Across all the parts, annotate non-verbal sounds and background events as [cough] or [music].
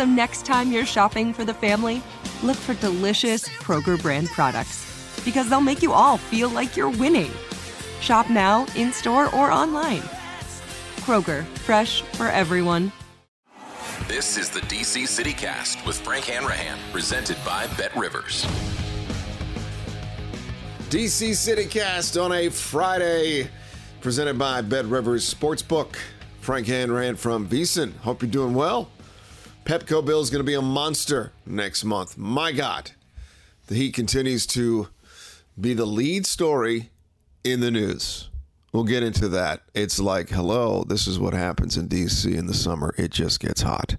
So next time you're shopping for the family, look for delicious Kroger brand products because they'll make you all feel like you're winning. Shop now, in store, or online. Kroger, fresh for everyone. This is the DC City Cast with Frank Hanrahan, presented by Bet Rivers. DC City Cast on a Friday, presented by Bet Rivers Sportsbook. Frank Hanrahan from VSiN. Hope you're doing well. Pepco Bill is going to be a monster next month. My God, the Heat continues to be the lead story in the news. We'll get into that. It's like, hello, this is what happens in DC in the summer. It just gets hot.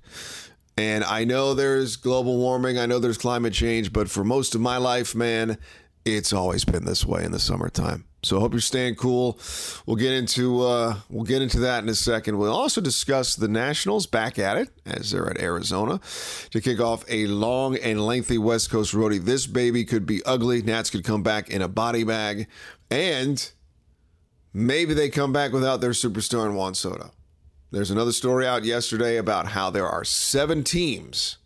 And I know there's global warming, I know there's climate change, but for most of my life, man, it's always been this way in the summertime. So I hope you're staying cool. We'll get into uh, we'll get into that in a second. We'll also discuss the Nationals back at it as they're at Arizona to kick off a long and lengthy West Coast roadie. This baby could be ugly. Nats could come back in a body bag, and maybe they come back without their superstar in Juan Soto. There's another story out yesterday about how there are seven teams,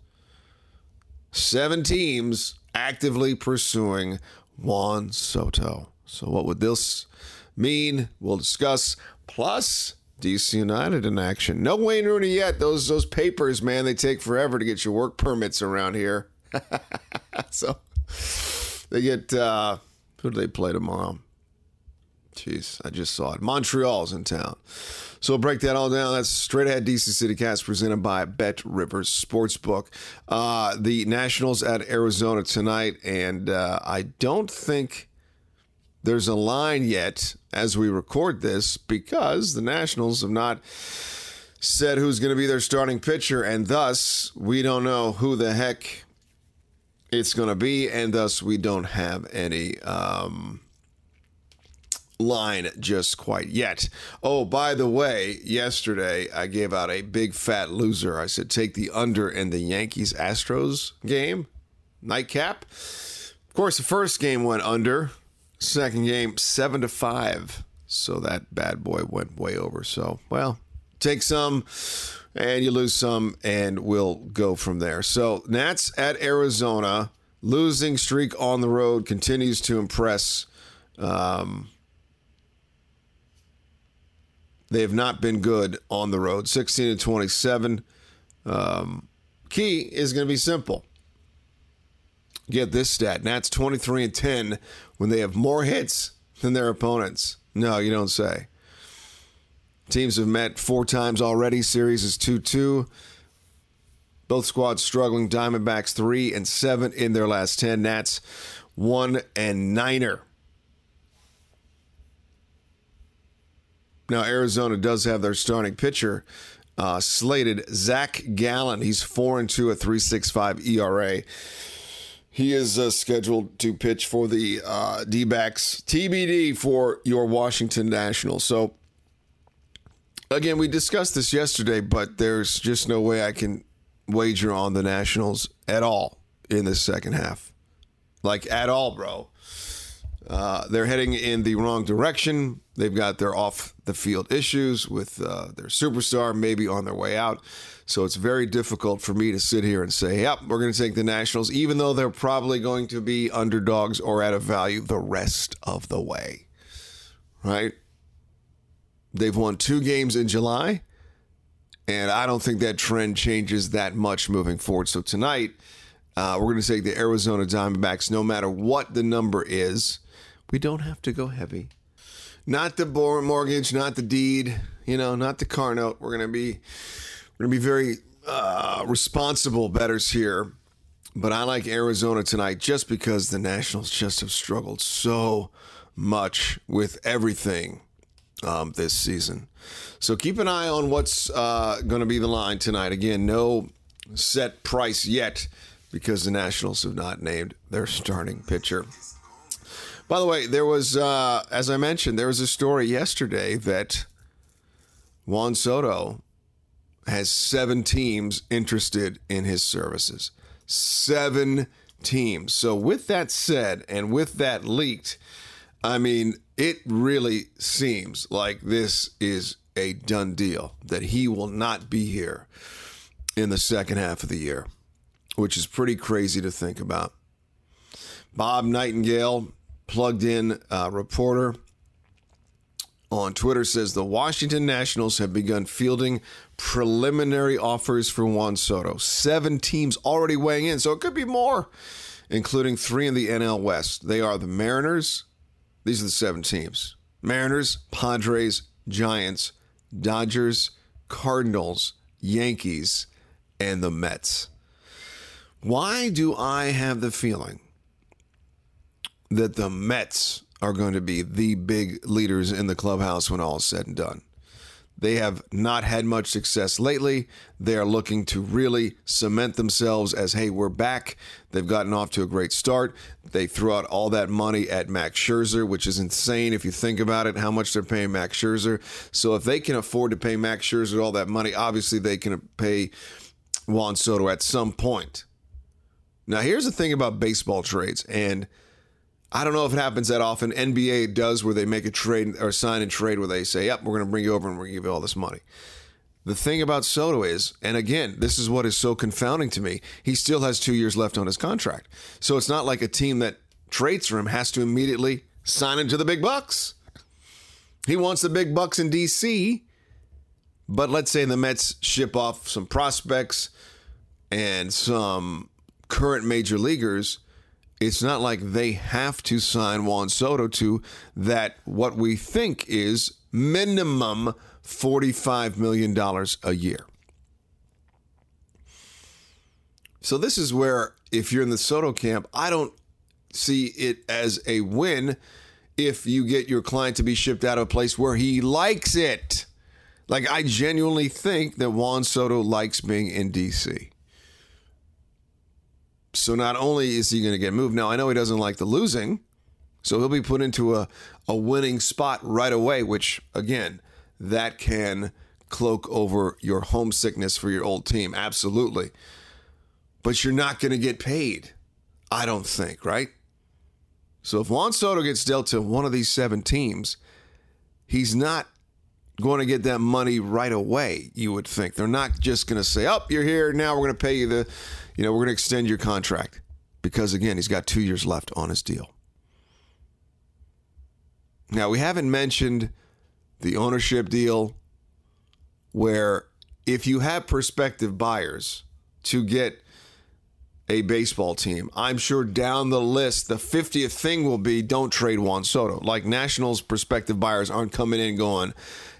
seven teams actively pursuing Juan Soto. So, what would this mean? We'll discuss. Plus, DC United in action. No Wayne Rooney yet. Those those papers, man, they take forever to get your work permits around here. [laughs] so they get uh who do they play tomorrow? Jeez, I just saw it. Montreal's in town. So we'll break that all down. That's straight ahead DC City Cast presented by Bet Rivers Sportsbook. Uh, the Nationals at Arizona tonight, and uh, I don't think there's a line yet as we record this because the Nationals have not said who's going to be their starting pitcher, and thus we don't know who the heck it's going to be, and thus we don't have any. Um, line just quite yet. Oh, by the way, yesterday I gave out a big fat loser. I said take the under in the Yankees Astros game, nightcap. Of course, the first game went under. Second game, seven to five. So that bad boy went way over. So, well, take some and you lose some, and we'll go from there. So, Nats at Arizona, losing streak on the road continues to impress. Um, they have not been good on the road. 16 to 27. Um, key is going to be simple. Get this stat. Nats 23 and 10 when they have more hits than their opponents. No, you don't say. Teams have met four times already. Series is 2 2. Both squads struggling. Diamondbacks 3 and 7 in their last 10. Nats 1 and 9er. Now, Arizona does have their starting pitcher uh, slated, Zach Gallen. He's 4 and 2 at 365 ERA. He is uh, scheduled to pitch for the uh, D backs, TBD for your Washington Nationals. So, again, we discussed this yesterday, but there's just no way I can wager on the Nationals at all in the second half. Like, at all, bro. Uh, they're heading in the wrong direction. They've got their off the field issues with uh, their superstar maybe on their way out. So it's very difficult for me to sit here and say, yep, we're going to take the Nationals, even though they're probably going to be underdogs or at a value the rest of the way. Right? They've won two games in July, and I don't think that trend changes that much moving forward. So tonight, uh, we're going to take the Arizona Diamondbacks no matter what the number is. We don't have to go heavy. Not the mortgage, not the deed, you know, not the car note. We're to be we're to be very uh, responsible betters here. But I like Arizona tonight just because the Nationals just have struggled so much with everything um, this season. So keep an eye on what's uh, going to be the line tonight. Again, no set price yet because the Nationals have not named their starting pitcher. By the way, there was, uh, as I mentioned, there was a story yesterday that Juan Soto has seven teams interested in his services. Seven teams. So, with that said, and with that leaked, I mean, it really seems like this is a done deal that he will not be here in the second half of the year, which is pretty crazy to think about. Bob Nightingale, plugged in uh, reporter on Twitter says the Washington Nationals have begun fielding preliminary offers for Juan Soto. Seven teams already weighing in, so it could be more, including three in the NL West. They are the Mariners. These are the seven teams Mariners, Padres, Giants, Dodgers, Cardinals, Yankees, and the Mets. Why do I have the feeling that the Mets are going to be the big leaders in the clubhouse when all is said and done. They have not had much success lately. They are looking to really cement themselves as, hey, we're back. They've gotten off to a great start. They threw out all that money at Max Scherzer, which is insane if you think about it, how much they're paying Max Scherzer. So if they can afford to pay Max Scherzer all that money, obviously they can pay Juan Soto at some point. Now, here's the thing about baseball trades, and – I don't know if it happens that often. NBA does where they make a trade or sign and trade where they say, yep, we're going to bring you over and we're going to give you all this money. The thing about Soto is, and again, this is what is so confounding to me, he still has two years left on his contract. So it's not like a team that trades for him has to immediately sign into the big bucks. He wants the big bucks in DC, but let's say the Mets ship off some prospects and some current major leaguers it's not like they have to sign Juan Soto to that what we think is minimum $45 million a year. So this is where if you're in the Soto camp, I don't see it as a win if you get your client to be shipped out of a place where he likes it. Like I genuinely think that Juan Soto likes being in DC. So not only is he going to get moved, now I know he doesn't like the losing, so he'll be put into a, a winning spot right away, which again, that can cloak over your homesickness for your old team. Absolutely. But you're not going to get paid, I don't think, right? So if Juan Soto gets dealt to one of these seven teams, he's not going to get that money right away, you would think. They're not just going to say, oh, you're here. Now we're going to pay you the you know, we're going to extend your contract because, again, he's got two years left on his deal. Now, we haven't mentioned the ownership deal where if you have prospective buyers to get a baseball team, I'm sure down the list, the 50th thing will be don't trade Juan Soto. Like Nationals prospective buyers aren't coming in going,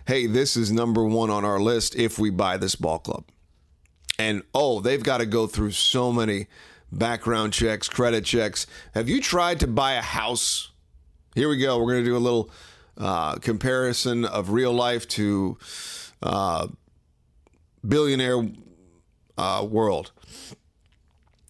hey, this is number one on our list if we buy this ball club. And oh, they've got to go through so many background checks, credit checks. Have you tried to buy a house? Here we go. We're going to do a little uh, comparison of real life to uh, billionaire uh, world.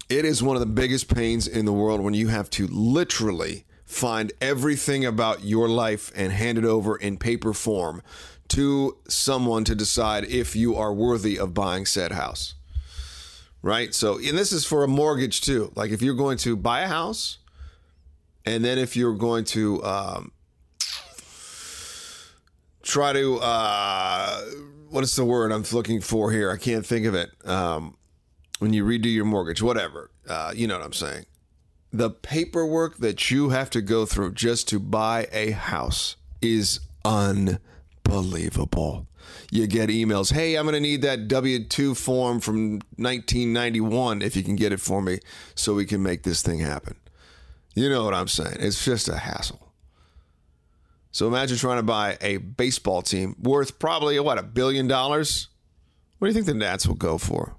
It is one of the biggest pains in the world when you have to literally find everything about your life and hand it over in paper form to someone to decide if you are worthy of buying said house. Right? So, and this is for a mortgage too. Like if you're going to buy a house, and then if you're going to um, try to, uh, what is the word I'm looking for here? I can't think of it. Um, when you redo your mortgage, whatever, uh, you know what I'm saying. The paperwork that you have to go through just to buy a house is unbelievable. You get emails, hey, I'm going to need that W 2 form from 1991 if you can get it for me so we can make this thing happen. You know what I'm saying? It's just a hassle. So imagine trying to buy a baseball team worth probably, what, a billion dollars? What do you think the Nats will go for?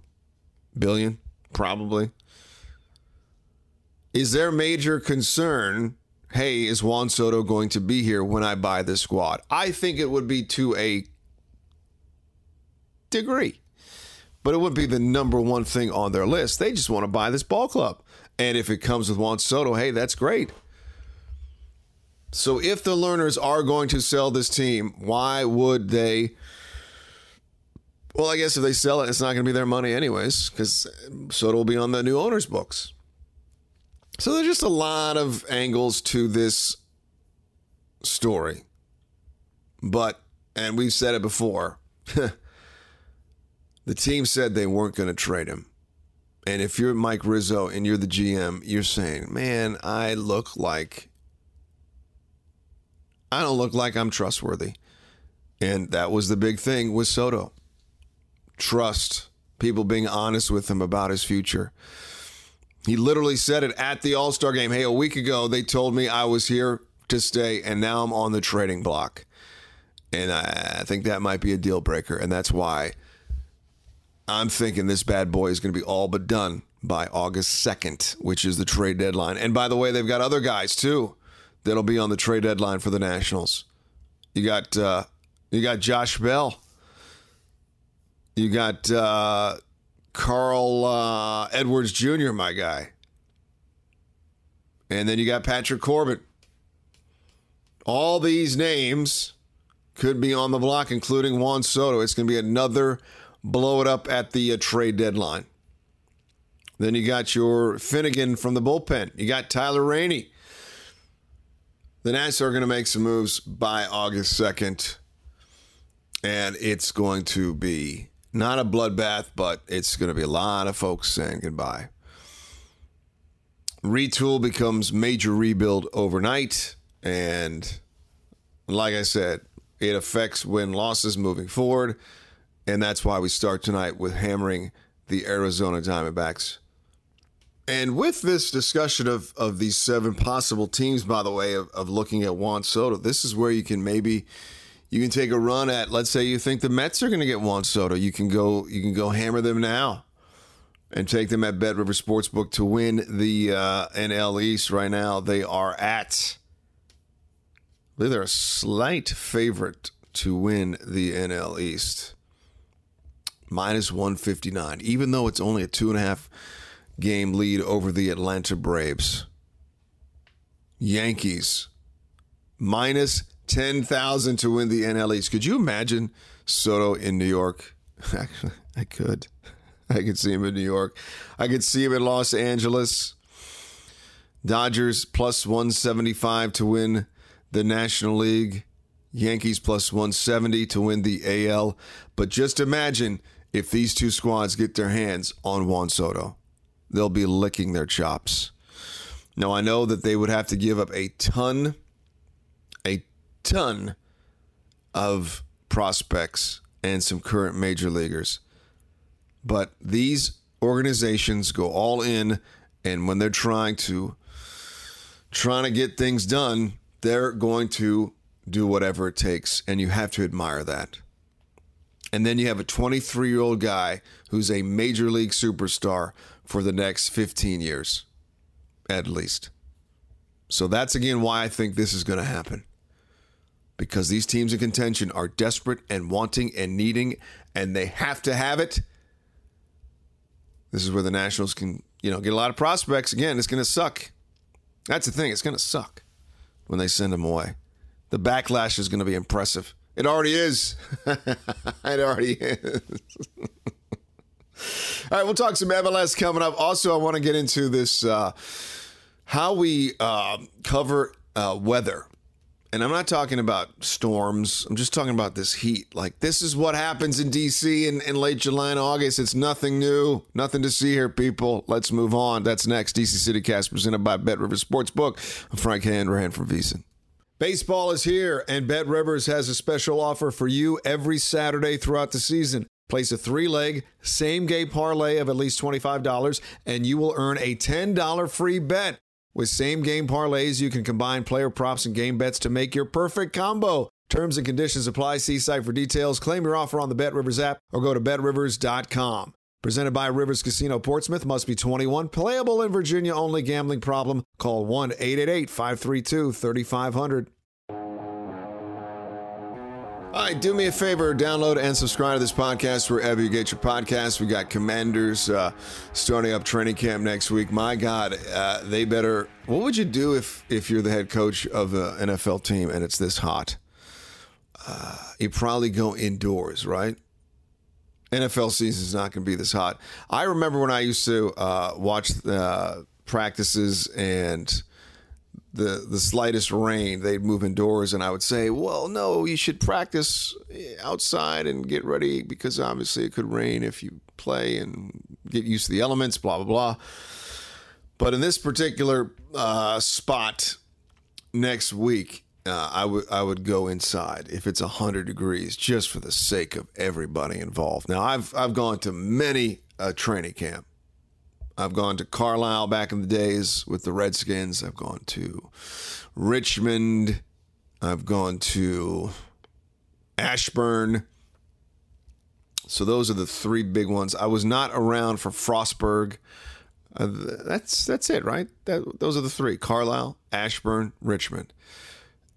Billion? Probably. Is there major concern? Hey, is Juan Soto going to be here when I buy this squad? I think it would be to a degree, but it wouldn't be the number one thing on their list. They just want to buy this ball club. And if it comes with Juan Soto, hey, that's great. So if the Lerners are going to sell this team, why would they? Well, I guess if they sell it, it's not going to be their money anyways, because Soto will be on the new owner's books. So there's just a lot of angles to this story. But, and we've said it before, [laughs] the team said they weren't going to trade him. And if you're Mike Rizzo and you're the GM, you're saying, man, I look like, I don't look like I'm trustworthy. And that was the big thing with Soto trust, people being honest with him about his future. He literally said it at the All Star game. Hey, a week ago, they told me I was here to stay, and now I'm on the trading block. And I think that might be a deal breaker. And that's why I'm thinking this bad boy is going to be all but done by August 2nd, which is the trade deadline. And by the way, they've got other guys too that'll be on the trade deadline for the Nationals. You got uh, you got Josh Bell. You got uh, Carl uh, Edwards Jr., my guy. And then you got Patrick Corbin. All these names could be on the block, including Juan Soto. It's going to be another blow it up at the uh, trade deadline. Then you got your Finnegan from the bullpen. You got Tyler Rainey. The Nats are going to make some moves by August 2nd. And it's going to be not a bloodbath, but it's going to be a lot of folks saying goodbye. Retool becomes major rebuild overnight. And like I said, it affects win losses moving forward. And that's why we start tonight with hammering the Arizona Diamondbacks. And with this discussion of, of these seven possible teams, by the way, of, of looking at Juan Soto, this is where you can maybe you can take a run at. Let's say you think the Mets are going to get Juan Soto, you can go you can go hammer them now, and take them at Bet River Sportsbook to win the uh, NL East. Right now, they are at. Believe they're a slight favorite to win the NL East minus 159, even though it's only a two and a half game lead over the Atlanta Braves. Yankees minus 10,000 to win the NL East. Could you imagine Soto in New York? [laughs] Actually, I could. I could see him in New York. I could see him in Los Angeles. Dodgers plus 175 to win the National League. Yankees plus 170 to win the AL. But just imagine if these two squads get their hands on Juan Soto. They'll be licking their chops. Now, I know that they would have to give up a ton, ton of prospects and some current major leaguers. But these organizations go all in, and when they're trying to trying to get things done, they're going to do whatever it takes, and you have to admire that. And then you have a 23 year old guy who's a major league superstar for the next 15 years, at least. So that's again why I think this is going to happen. Because these teams in contention are desperate and wanting and needing, and they have to have it. This is where the Nationals can, you know, get a lot of prospects. Again, it's going to suck. That's the thing. It's going to suck when they send them away. The backlash is going to be impressive. It already is. [laughs] it already is. [laughs] All right, we'll talk some MLS coming up. Also, I want to get into this uh, how we uh, cover uh, weather. And I'm not talking about storms. I'm just talking about this heat. Like, this is what happens in D.C. in, in late July and August. It's nothing new. Nothing to see here, people. Let's move on. That's next. D.C. City Cast presented by Bet Rivers Sportsbook. I'm Frank Hanrahan from VSiN. Baseball is here, and Bet Rivers has a special offer for you every Saturday throughout the season. Place a three leg, same game parlay of at least $25, and you will earn a $10 free bet. With same game parlays, you can combine player props and game bets to make your perfect combo. Terms and conditions apply. See site for details. Claim your offer on the Bet Rivers app or go to betrivers.com. Presented by Rivers Casino Portsmouth. Must be 21. Playable in Virginia only. Gambling problem? Call 1 888 532 3500. Right, do me a favor, download and subscribe to this podcast wherever you get your podcasts. We got Commanders uh, starting up training camp next week. My God, uh, they better. What would you do if if you're the head coach of an NFL team and it's this hot? Uh, you probably go indoors, right? NFL season is not going to be this hot. I remember when I used to uh, watch the practices and the the slightest rain, they'd move indoors, and I would say, "Well, no, you should practice outside and get ready because obviously it could rain if you play and get used to the elements." Blah blah blah. But in this particular uh, spot next week, uh, I would I would go inside if it's hundred degrees, just for the sake of everybody involved. Now I've I've gone to many a training camp I've gone to Carlisle back in the days with the Redskins. I've gone to Richmond. I've gone to Ashburn. So those are the three big ones. I was not around for Frostburg. Uh, that's that's it, right? That, those are the three: Carlisle, Ashburn, Richmond,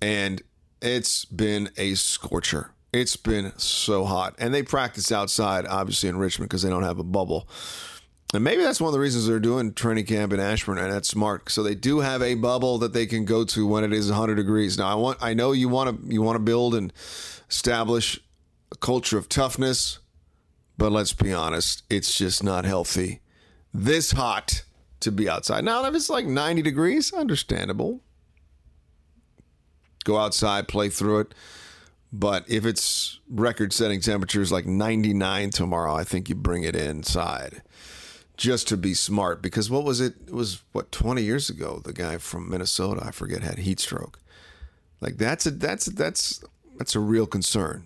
and it's been a scorcher. It's been so hot, and they practice outside, obviously in Richmond because they don't have a bubble. And maybe that's one of the reasons they're doing training camp in Ashburn, and that's smart. So they do have a bubble that they can go to when it is 100 degrees. Now, I want, I know you want to, you want to build and establish a culture of toughness, but let's be honest, it's just not healthy. This hot to be outside. Now, if it's like 90 degrees, understandable. Go outside, play through it. But if it's record-setting temperatures like 99 tomorrow, I think you bring it inside just to be smart because what was it? It was what 20 years ago. The guy from Minnesota, I forget, had heat stroke. Like that's a that's that's that's a real concern.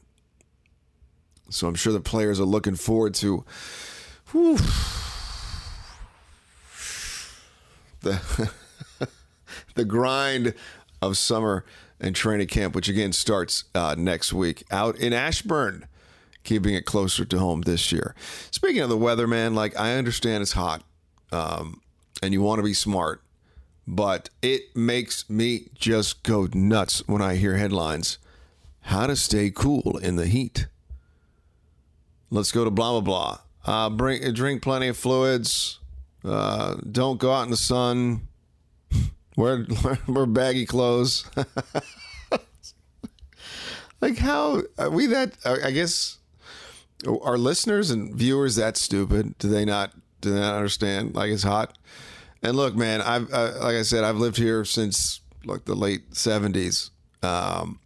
So I'm sure the players are looking forward to whew, the [laughs] the grind of summer and training camp, which again starts uh, next week out in Ashburn keeping it closer to home this year. Speaking of the weather, man, like I understand it's hot um, and you want to be smart, but it makes me just go nuts when I hear headlines how to stay cool in the heat. Let's go to blah, blah, blah. Uh, bring, drink plenty of fluids. Uh, don't go out in the sun. [laughs] Wear, [laughs] wear baggy clothes. [laughs] like how are we that i guess are listeners and viewers that stupid? Do they not? Do they not understand? Like it's hot. And look, man, I've uh, like I said, I've lived here since like the late seventies. Um,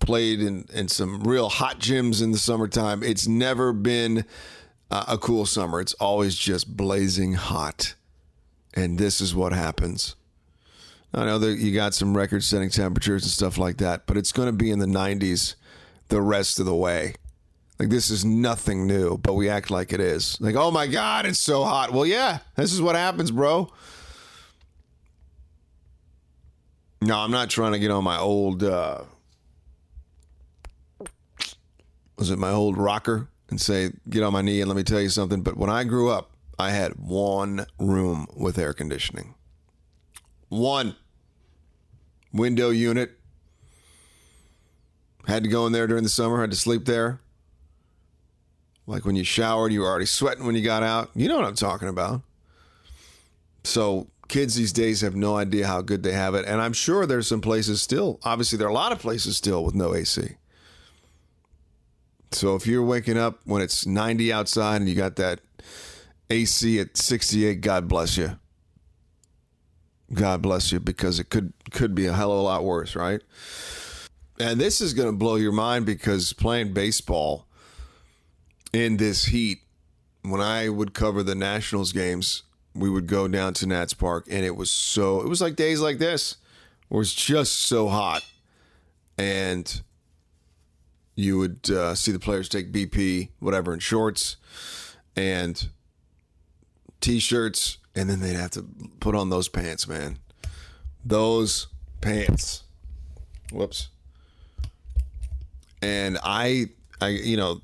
played in in some real hot gyms in the summertime. It's never been uh, a cool summer. It's always just blazing hot, and this is what happens. I know that you got some record-setting temperatures and stuff like that, but it's going to be in the 90s the rest of the way. Like this is nothing new, but we act like it is. Like, oh my God, it's so hot. Well, yeah, this is what happens, bro. No, I'm not trying to get on my old uh was it my old rocker and say, get on my knee and let me tell you something. But when I grew up, I had one room with air conditioning. One window unit Had to go in there during the summer, had to sleep there. Like when you showered, you were already sweating when you got out. You know what I'm talking about. So kids these days have no idea how good they have it. And I'm sure there's some places still, obviously, there are a lot of places still with no AC. So if you're waking up when it's 90 outside and you got that AC at 68, God bless you. God bless you because it could could be a hell of a lot worse, right? And this is going to blow your mind because playing baseball in this heat, when I would cover the Nationals games, we would go down to Nats Park and it was so it was like days like this. Where it's just so hot. And you would uh, see the players take BP whatever in shorts and t-shirts and then they'd have to put on those pants man. Those pants. Whoops. And I I you know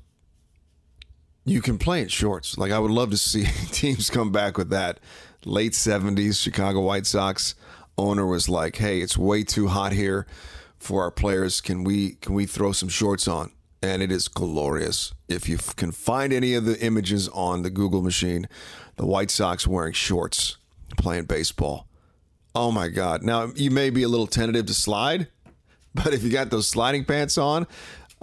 you can play in shorts. Like I would love to see [laughs] teams come back with that. Late 70s Chicago White Sox owner was like, "Hey, it's way too hot here for our players. Can we can we throw some shorts on?" And it is glorious. If you can find any of the images on the Google machine, the White Sox wearing shorts playing baseball. Oh my god. Now, you may be a little tentative to slide, [laughs] but if you got those sliding pants on,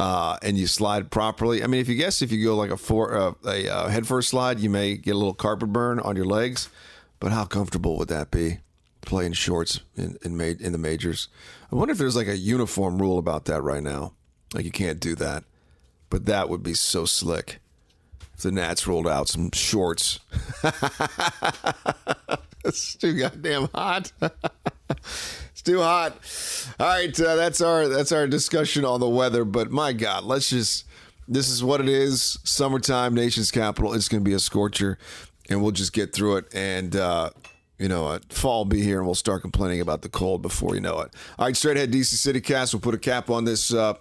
uh, and you slide properly. I mean, if you guess if you go like a four uh, a uh, head first slide, you may get a little carpet burn on your legs. But how comfortable would that be? Playing shorts in in, ma- in the majors. I wonder if there's like a uniform rule about that right now. Like you can't do that. But that would be so slick if the Nats rolled out some shorts. [laughs] it's too goddamn hot. [laughs] [laughs] it's too hot. All right, uh, that's our that's our discussion on the weather. But my God, let's just this is what it is. Summertime, nation's capital. It's going to be a scorcher, and we'll just get through it. And uh, you know, uh, fall be here, and we'll start complaining about the cold before you know it. All right, straight ahead, DC City Cast. We'll put a cap on this. Uh,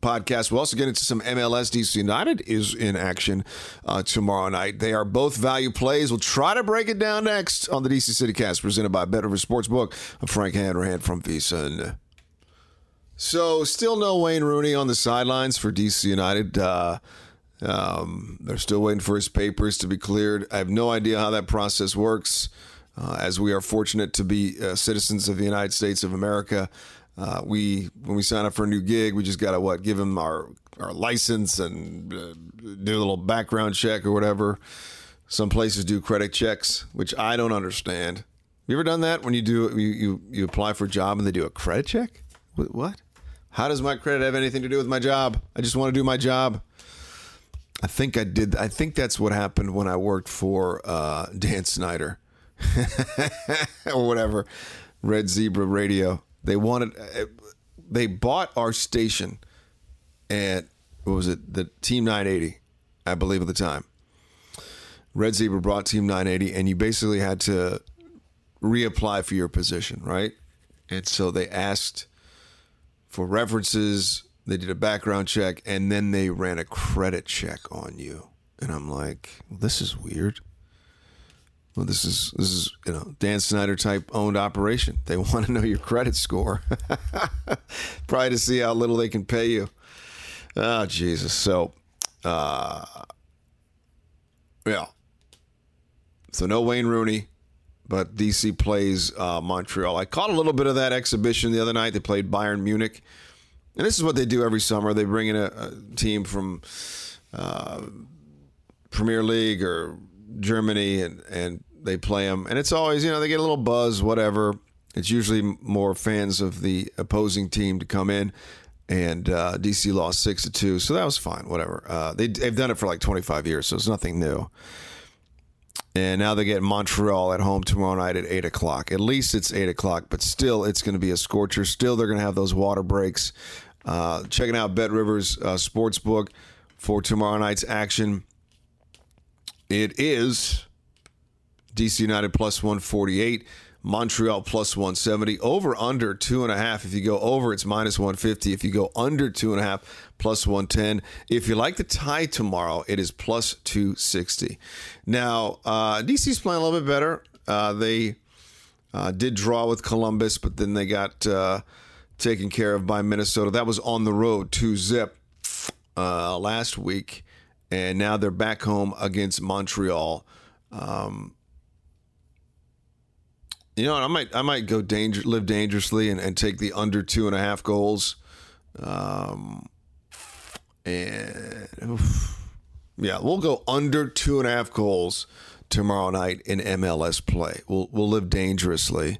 podcast. We'll also get into some MLS. DC United is in action uh, tomorrow night. They are both value plays. We'll try to break it down next on the DC City Cast, presented by Bet Rivers Sportsbook. I'm Frank Hanrahan from VSiN. So, still no Wayne Rooney on the sidelines for DC United. Uh, um, they're still waiting for his papers to be cleared. I have no idea how that process works. Uh, as we are fortunate to be uh, citizens of the United States of America, uh, we when we sign up for a new gig, we just gotta what give them our our license and uh, do a little background check or whatever. Some places do credit checks, which I don't understand. You ever done that when you do you you, you apply for a job and they do a credit check? What? How does my credit have anything to do with my job? I just want to do my job. I think I did. I think that's what happened when I worked for uh, Dan Snyder [laughs] or whatever, Red Zebra Radio. They wanted, uh, they bought our station at what was it? The Team 980, I believe at the time. Red Zebra brought Team 980, and you basically had to reapply for your position, right? And so they asked for references. They did a background check, and then they ran a credit check on you. And I'm like, this is weird. Well, this is this is you know Dan Snyder type owned operation. They [laughs] want to know your credit score, [laughs] probably to see how little they can pay you. Oh Jesus! So, uh, yeah. So no Wayne Rooney, but DC plays uh, Montreal. I caught a little bit of that exhibition the other night. They played Bayern Munich, and this is what they do every summer. They bring in a, a team from uh, Premier League or Germany and and they play them, and it's always you know they get a little buzz, whatever. It's usually more fans of the opposing team to come in, and uh, DC lost six to two, so that was fine, whatever. Uh, they they've done it for like twenty five years, so it's nothing new. And now they get Montreal at home tomorrow night at eight o'clock. At least it's eight o'clock, but still it's going to be a scorcher. Still they're going to have those water breaks. Uh, checking out Bet Rivers uh, Sportsbook for tomorrow night's action. It is DC United plus 148, Montreal plus 170, over under two and a half. If you go over, it's minus 150. If you go under two and a half, plus 110. If you like the tie tomorrow, it is plus 260. Now, uh, DC's playing a little bit better. Uh, they uh, did draw with Columbus, but then they got uh, taken care of by Minnesota. That was on the road to zip uh, last week, and now they're back home against Montreal. Um, you know, I might I might go danger live dangerously and, and take the under two and a half goals. Um, and oof. yeah, we'll go under two and a half goals tomorrow night in MLS play. We'll we'll live dangerously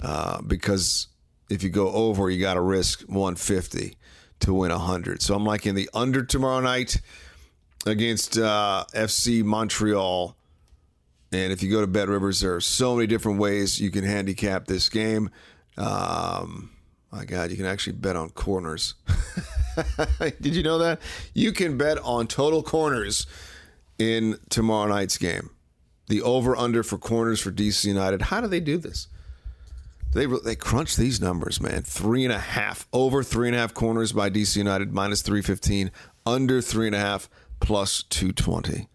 uh, because if you go over, you got to risk 150 to win 100. So I'm liking the under tomorrow night against uh, FC Montreal. And if you go to Bet Rivers, there are so many different ways you can handicap this game. Um, my God, you can actually bet on corners. [laughs] Did you know that? You can bet on total corners in tomorrow night's game. The over under for corners for DC United. How do they do this? They they crunch these numbers, man. Three and a half over three and a half corners by DC United minus three fifteen, under three and a half plus two twenty.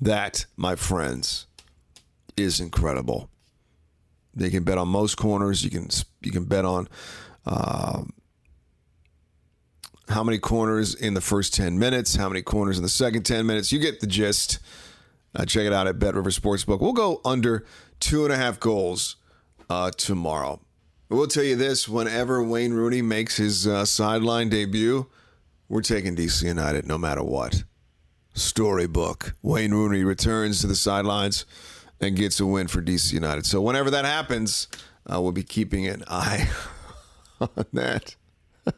That, my friends, is incredible. They can bet on most corners. You can you can bet on um, how many corners in the first ten minutes, how many corners in the second ten minutes. You get the gist. Uh, check it out at Bet River Sportsbook. We'll go under two and a half goals uh, tomorrow. We'll tell you this: whenever Wayne Rooney makes his uh, sideline debut, we're taking DC United no matter what. Storybook: Wayne Rooney returns to the sidelines and gets a win for DC United. So whenever that happens, uh, we'll be keeping an eye [laughs] on that. [laughs]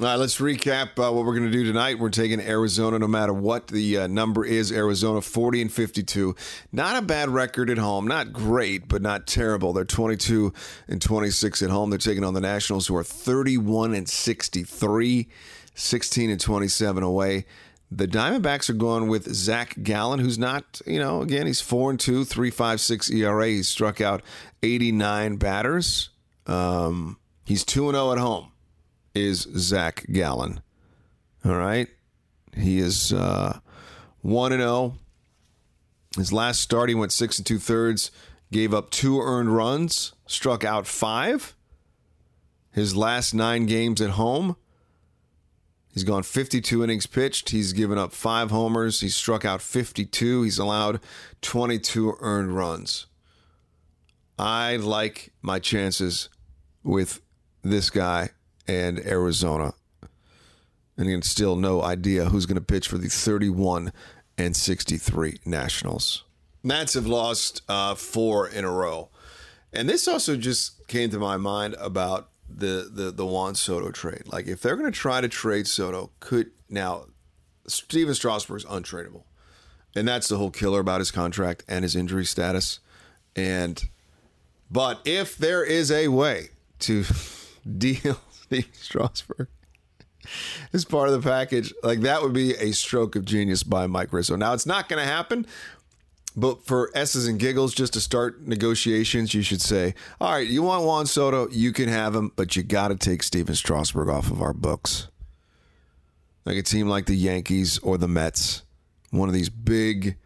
All right, let's recap uh, what we're going to do tonight. We're taking Arizona no matter what the uh, number is. Arizona 40 and 52. Not a bad record at home. Not great, but not terrible. They're 22 and 26 at home. They're taking on the Nationals who are 31 and 63, 16 and 27 away. The Diamondbacks are going with Zach Gallen, who's not, you know, again, he's 4 and 2, 3.56 ERA. He's struck out 89 batters. Um, he's 2 and 0 at home is Zach Gallen. All right. He is uh, 1 and 0. His last start, he went six and two thirds, gave up two earned runs, struck out five. His last nine games at home, he's gone 52 innings pitched. He's given up five homers. He's struck out 52. He's allowed 22 earned runs. I like my chances with this guy and Arizona. And again, still no idea who's going to pitch for the 31 and 63 Nationals. Nats have lost uh, four in a row. And this also just came to my mind about the, the, the Juan Soto trade. Like, if they're going to try to trade Soto, could now, Stephen Strasburg is untradeable. And that's the whole killer about his contract and his injury status. And, but if there is a way to [laughs] deal [laughs] Steve Strasburg as part of the package. Like that would be a stroke of genius by Mike Rizzo. Now it's not going to happen, but for S's and giggles, just to start negotiations, you should say, "All right, you want Juan Soto, you can have him, but you got to take Stephen Strasburg off of our books." Like a team like the Yankees or the Mets, one of these big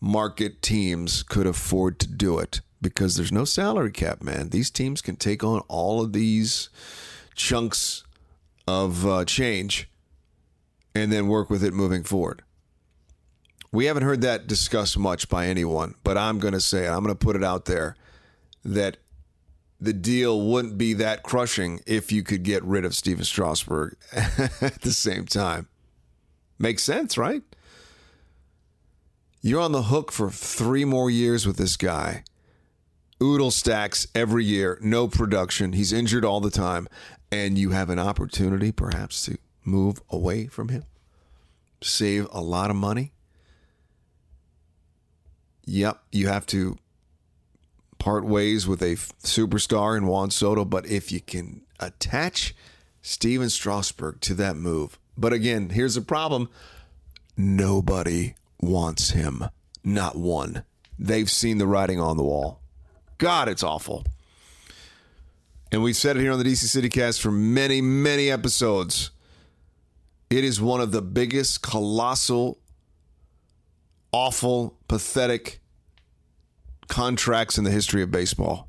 market teams could afford to do it because there's no salary cap, man. These teams can take on all of these chunks of uh, change and then work with it moving forward. We haven't heard that discussed much by anyone, but I'm going to say it. I'm going to put it out there that the deal wouldn't be that crushing if you could get rid of Stephen Strasburg [laughs] at the same time. Makes sense, right? You're on the hook for three more years with this guy. Oodle stacks every year, no production. He's injured all the time and you have an opportunity perhaps to move away from him, save a lot of money. Yep, you have to part ways with a superstar in Juan Soto, but if you can attach Stephen Strasburg to that move, but again, here's the problem nobody wants him. Not one. They've seen the writing on the wall. God, it's awful. And we've said it here on the DC City Cast for many, many episodes. It is one of the biggest, colossal, awful, pathetic contracts in the history of baseball.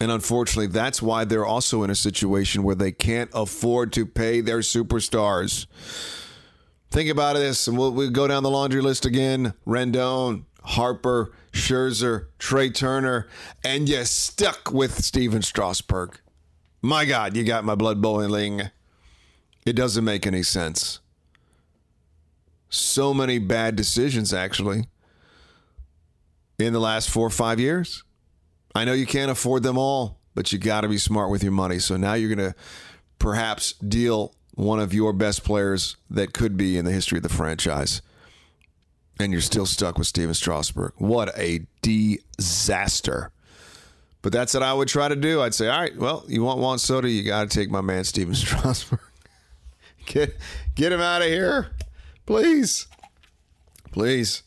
And unfortunately, that's why they're also in a situation where they can't afford to pay their superstars. Think about this, and we'll, we'll go down the laundry list again. Rendon, Harper, Scherzer, Trea Turner, and you stuck with Stephen Strasburg. My God, you got my blood boiling. It doesn't make any sense. So many bad decisions, actually, in the last four or five years. I know you can't afford them all, but you got to be smart with your money. So now you're going to perhaps deal one of your best players that could be in the history of the franchise. And you're still stuck with Stephen Strasburg. What a disaster. But that's what I would try to do. I'd say, all right, well, you want Juan Soto, you got to take my man Stephen [laughs] Strasburg. get get him out of here, please, please.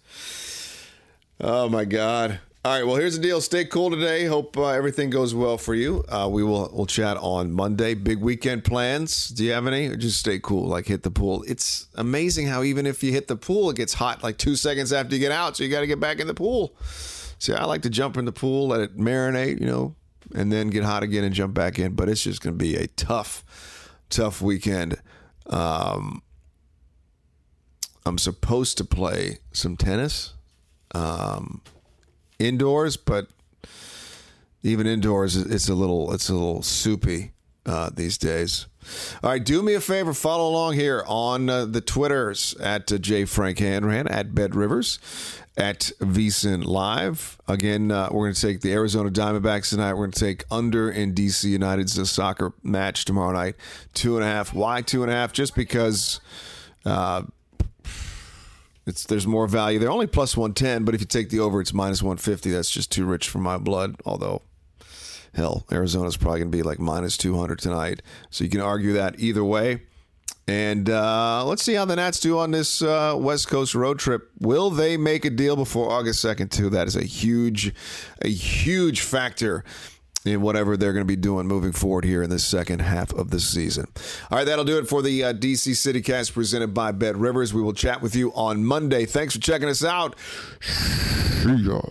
Oh my God. All right. Well, here's the deal. Stay cool today. Hope uh, everything goes well for you. Uh, we will we'll chat on Monday. Big weekend plans. Do you have any? Or just stay cool. Like hit the pool. It's amazing how even if you hit the pool, it gets hot like two seconds after you get out. So you got to get back in the pool. See, I like to jump in the pool, let it marinate, you know, and then get hot again and jump back in. But it's just going to be a tough, tough weekend. Um, I'm supposed to play some tennis um, indoors, but even indoors, it's a little it's a little soupy uh, these days. All right, do me a favor, follow along here on uh, the Twitters at uh, J Frank Hanrahan at Bet Rivers at VSiN Live. Again, uh, we're going to take the Arizona Diamondbacks tonight. We're going to take under in DC United's soccer match tomorrow night. Two and a half. Why two and a half? Just because uh, it's there's more value. They're only plus 110, but if you take the over, it's minus 150. That's just too rich for my blood. Although, hell, Arizona's probably going to be like minus 200 tonight. So you can argue that either way. And uh, let's see how the Nats do on this uh, West Coast road trip. Will they make a deal before August 2nd, too? That is a huge, a huge factor in whatever they're going to be doing moving forward here in the second half of the season. All right, that'll do it for the uh, DC CityCast presented by Bet Rivers. We will chat with you on Monday. Thanks for checking us out. See ya.